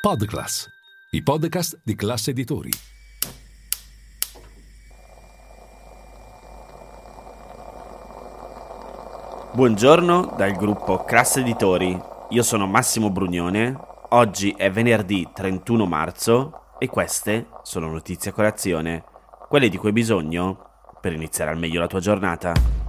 Podclass, i podcast di classe editori. Buongiorno dal gruppo Class Editori. Io sono Massimo Brugnone. Oggi è venerdì 31 marzo e queste sono notizie a colazione, quelle di cui hai bisogno per iniziare al meglio la tua giornata.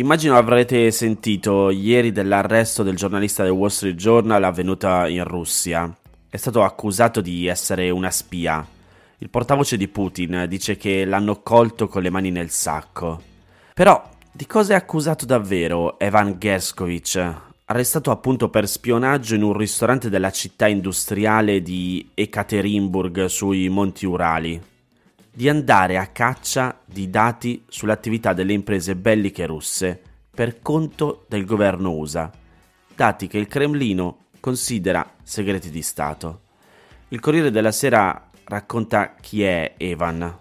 Immagino avrete sentito ieri dell'arresto del giornalista del Wall Street Journal avvenuta in Russia. È stato accusato di essere una spia il portavoce di Putin dice che l'hanno colto con le mani nel sacco. Però, di cosa è accusato davvero Evan Gershkovich, arrestato appunto per spionaggio in un ristorante della città industriale di Ekaterinburg sui Monti Urali? Di andare a caccia di dati sull'attività delle imprese belliche russe per conto del governo USA, dati che il Cremlino considera segreti di Stato. Il Corriere della Sera racconta chi è Evan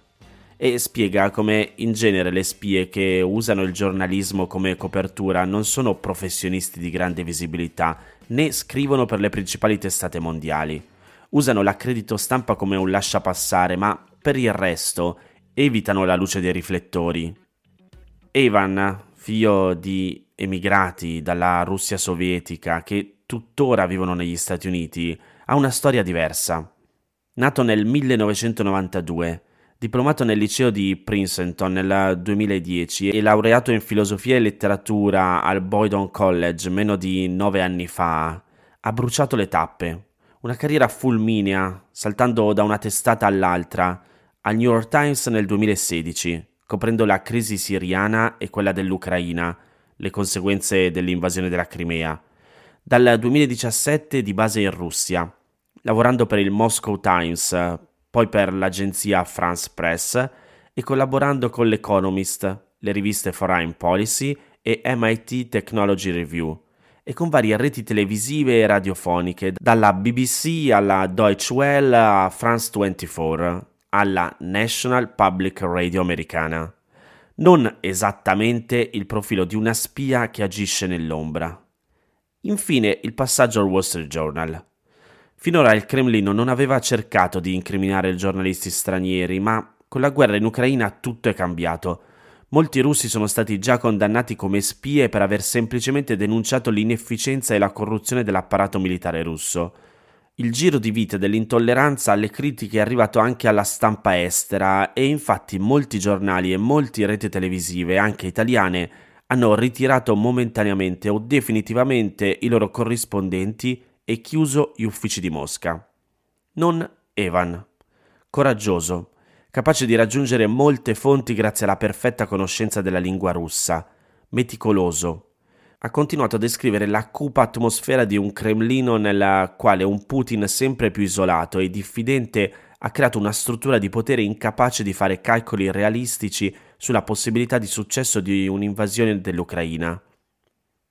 e spiega come in genere le spie che usano il giornalismo come copertura non sono professionisti di grande visibilità né scrivono per le principali testate mondiali. Usano l'accredito stampa come un lasciapassare, ma per il resto evitano la luce dei riflettori. Evan, figlio di emigrati dalla Russia sovietica che tuttora vivono negli Stati Uniti, ha una storia diversa. Nato nel 1992, diplomato nel liceo di Princeton nel 2010 e laureato in filosofia e letteratura al Boydon College meno di nove anni fa, ha bruciato le tappe. Una carriera fulminea, saltando da una testata all'altra, al New York Times nel 2016, coprendo la crisi siriana e quella dell'Ucraina, le conseguenze dell'invasione della Crimea. Dal 2017 di base in Russia, lavorando per il Moscow Times, poi per l'agenzia France Press e collaborando con l'Economist, le riviste Foreign Policy e MIT Technology Review e con varie reti televisive e radiofoniche, dalla BBC alla Deutsche Welle a France 24, alla National Public Radio americana. Non esattamente il profilo di una spia che agisce nell'ombra. Infine il passaggio al Wall Street Journal. Finora il Cremlino non aveva cercato di incriminare giornalisti stranieri, ma con la guerra in Ucraina tutto è cambiato. Molti russi sono stati già condannati come spie per aver semplicemente denunciato l'inefficienza e la corruzione dell'apparato militare russo. Il giro di vita dell'intolleranza alle critiche è arrivato anche alla stampa estera e infatti molti giornali e molte reti televisive, anche italiane, hanno ritirato momentaneamente o definitivamente i loro corrispondenti e chiuso gli uffici di Mosca. Non Evan, coraggioso, capace di raggiungere molte fonti grazie alla perfetta conoscenza della lingua russa, meticoloso. Ha continuato a descrivere la cupa atmosfera di un Cremlino nella quale un Putin sempre più isolato e diffidente ha creato una struttura di potere incapace di fare calcoli realistici sulla possibilità di successo di un'invasione dell'Ucraina.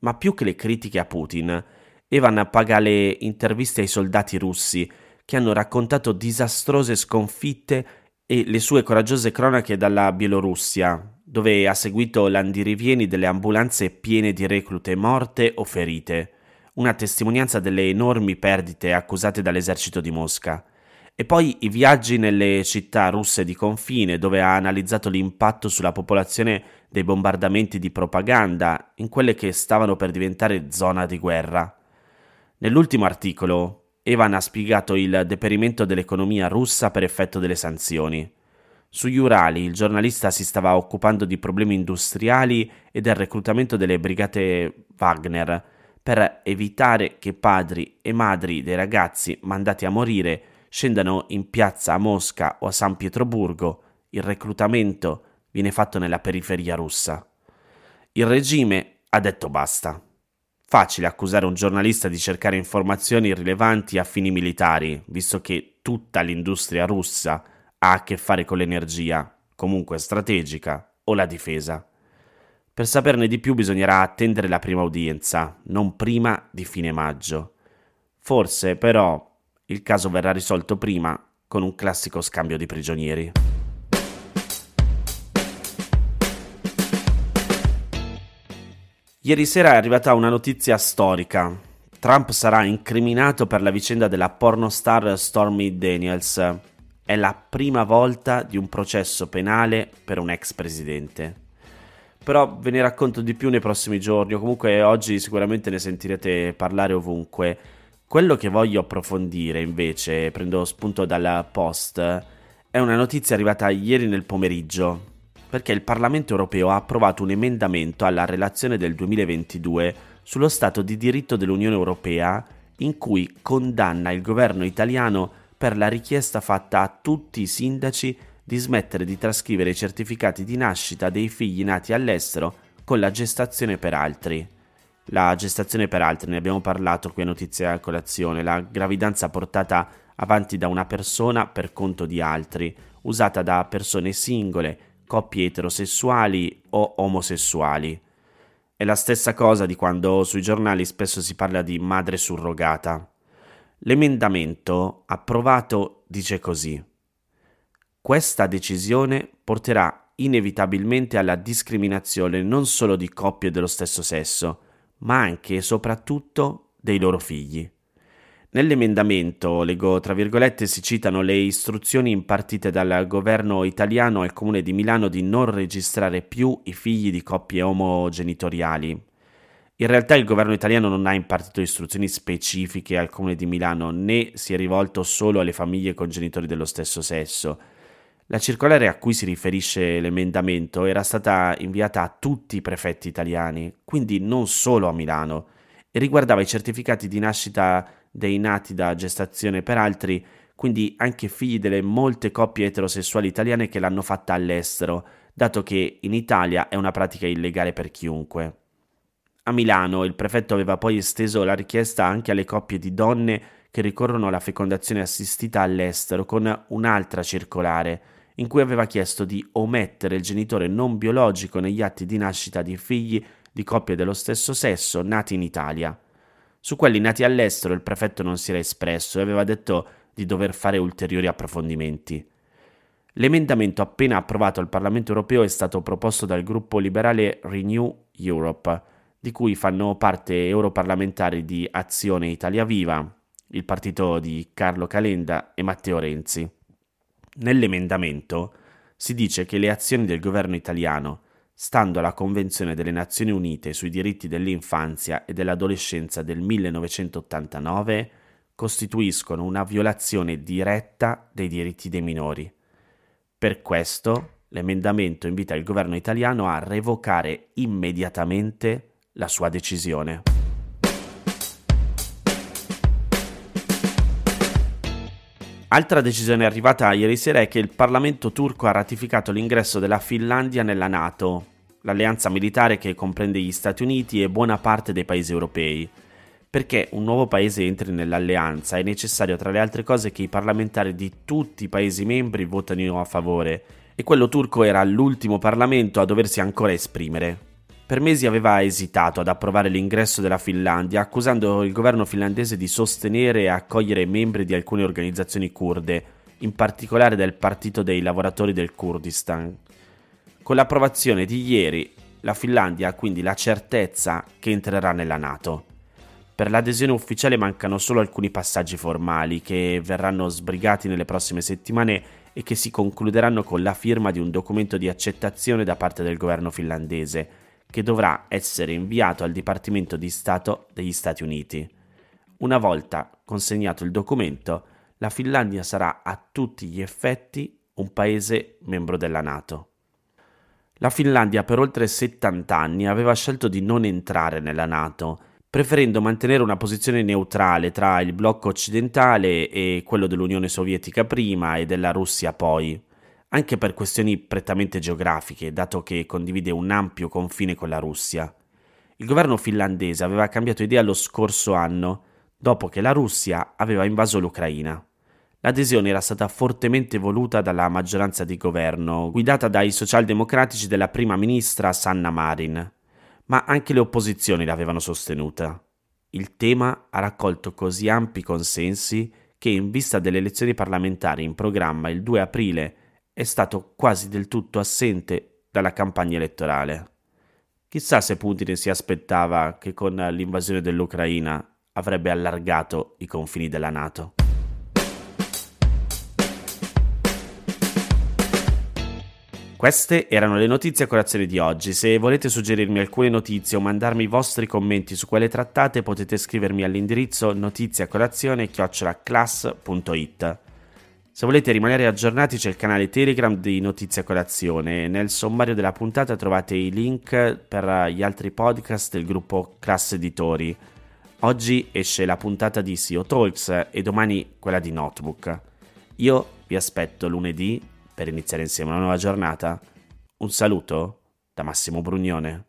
Ma più che le critiche a Putin, Evan paga le interviste ai soldati russi che hanno raccontato disastrose sconfitte e le sue coraggiose cronache dalla Bielorussia, dove ha seguito l'andirivieni delle ambulanze piene di reclute morte o ferite, una testimonianza delle enormi perdite accusate dall'esercito di Mosca. E poi i viaggi nelle città russe di confine, dove ha analizzato l'impatto sulla popolazione dei bombardamenti di propaganda in quelle che stavano per diventare zona di guerra. Nell'ultimo articolo, Evan ha spiegato il deperimento dell'economia russa per effetto delle sanzioni. Sugli Urali il giornalista si stava occupando di problemi industriali e del reclutamento delle brigate Wagner per evitare che padri e madri dei ragazzi mandati a morire scendano in piazza a Mosca o a San Pietroburgo. Il reclutamento viene fatto nella periferia russa. Il regime ha detto basta. Facile accusare un giornalista di cercare informazioni rilevanti a fini militari, visto che tutta l'industria russa ha a che fare con l'energia, comunque strategica, o la difesa. Per saperne di più bisognerà attendere la prima udienza, non prima di fine maggio. Forse, però, il caso verrà risolto prima con un classico scambio di prigionieri. Ieri sera è arrivata una notizia storica. Trump sarà incriminato per la vicenda della pornostar Stormy Daniels. È la prima volta di un processo penale per un ex presidente. Però ve ne racconto di più nei prossimi giorni, o comunque oggi sicuramente ne sentirete parlare ovunque. Quello che voglio approfondire invece, prendo spunto dal post, è una notizia arrivata ieri nel pomeriggio perché il Parlamento europeo ha approvato un emendamento alla relazione del 2022 sullo Stato di diritto dell'Unione europea in cui condanna il governo italiano per la richiesta fatta a tutti i sindaci di smettere di trascrivere i certificati di nascita dei figli nati all'estero con la gestazione per altri. La gestazione per altri, ne abbiamo parlato qui a Notizia a Colazione, la gravidanza portata avanti da una persona per conto di altri, usata da persone singole, coppie eterosessuali o omosessuali. È la stessa cosa di quando sui giornali spesso si parla di madre surrogata. L'emendamento approvato dice così. Questa decisione porterà inevitabilmente alla discriminazione non solo di coppie dello stesso sesso, ma anche e soprattutto dei loro figli. Nell'emendamento, leggo tra virgolette, si citano le istruzioni impartite dal governo italiano al comune di Milano di non registrare più i figli di coppie omogenitoriali. In realtà il governo italiano non ha impartito istruzioni specifiche al comune di Milano né si è rivolto solo alle famiglie con genitori dello stesso sesso. La circolare a cui si riferisce l'emendamento era stata inviata a tutti i prefetti italiani, quindi non solo a Milano, e riguardava i certificati di nascita dei nati da gestazione per altri, quindi anche figli delle molte coppie eterosessuali italiane che l'hanno fatta all'estero, dato che in Italia è una pratica illegale per chiunque. A Milano il prefetto aveva poi esteso la richiesta anche alle coppie di donne che ricorrono alla fecondazione assistita all'estero con un'altra circolare, in cui aveva chiesto di omettere il genitore non biologico negli atti di nascita di figli di coppie dello stesso sesso nati in Italia. Su quelli nati all'estero il prefetto non si era espresso e aveva detto di dover fare ulteriori approfondimenti. L'emendamento appena approvato al Parlamento europeo è stato proposto dal gruppo liberale Renew Europe, di cui fanno parte europarlamentari di Azione Italia Viva, il partito di Carlo Calenda e Matteo Renzi. Nell'emendamento si dice che le azioni del governo italiano stando alla Convenzione delle Nazioni Unite sui diritti dell'infanzia e dell'adolescenza del 1989, costituiscono una violazione diretta dei diritti dei minori. Per questo l'emendamento invita il governo italiano a revocare immediatamente la sua decisione. Altra decisione arrivata ieri sera è che il Parlamento turco ha ratificato l'ingresso della Finlandia nella Nato, l'alleanza militare che comprende gli Stati Uniti e buona parte dei paesi europei. Perché un nuovo paese entri nell'alleanza è necessario tra le altre cose che i parlamentari di tutti i paesi membri votino a favore, e quello turco era l'ultimo Parlamento a doversi ancora esprimere. Per mesi aveva esitato ad approvare l'ingresso della Finlandia, accusando il governo finlandese di sostenere e accogliere membri di alcune organizzazioni kurde, in particolare del Partito dei lavoratori del Kurdistan. Con l'approvazione di ieri, la Finlandia ha quindi la certezza che entrerà nella Nato. Per l'adesione ufficiale mancano solo alcuni passaggi formali che verranno sbrigati nelle prossime settimane e che si concluderanno con la firma di un documento di accettazione da parte del governo finlandese che dovrà essere inviato al Dipartimento di Stato degli Stati Uniti. Una volta consegnato il documento, la Finlandia sarà a tutti gli effetti un paese membro della Nato. La Finlandia per oltre 70 anni aveva scelto di non entrare nella Nato, preferendo mantenere una posizione neutrale tra il blocco occidentale e quello dell'Unione Sovietica prima e della Russia poi anche per questioni prettamente geografiche, dato che condivide un ampio confine con la Russia. Il governo finlandese aveva cambiato idea lo scorso anno, dopo che la Russia aveva invaso l'Ucraina. L'adesione era stata fortemente voluta dalla maggioranza di governo, guidata dai socialdemocratici della prima ministra Sanna Marin, ma anche le opposizioni l'avevano sostenuta. Il tema ha raccolto così ampi consensi che in vista delle elezioni parlamentari in programma il 2 aprile è stato quasi del tutto assente dalla campagna elettorale. Chissà se Putin si aspettava che con l'invasione dell'Ucraina avrebbe allargato i confini della Nato. Queste erano le notizie a colazione di oggi. Se volete suggerirmi alcune notizie o mandarmi i vostri commenti su quelle trattate, potete scrivermi all'indirizzo notiziacolazione-class.it. Se volete rimanere aggiornati c'è il canale Telegram di Notizia Colazione. Nel sommario della puntata trovate i link per gli altri podcast del gruppo Class Editori. Oggi esce la puntata di SEO Talks e domani quella di Notebook. Io vi aspetto lunedì per iniziare insieme una nuova giornata. Un saluto da Massimo Brugnone.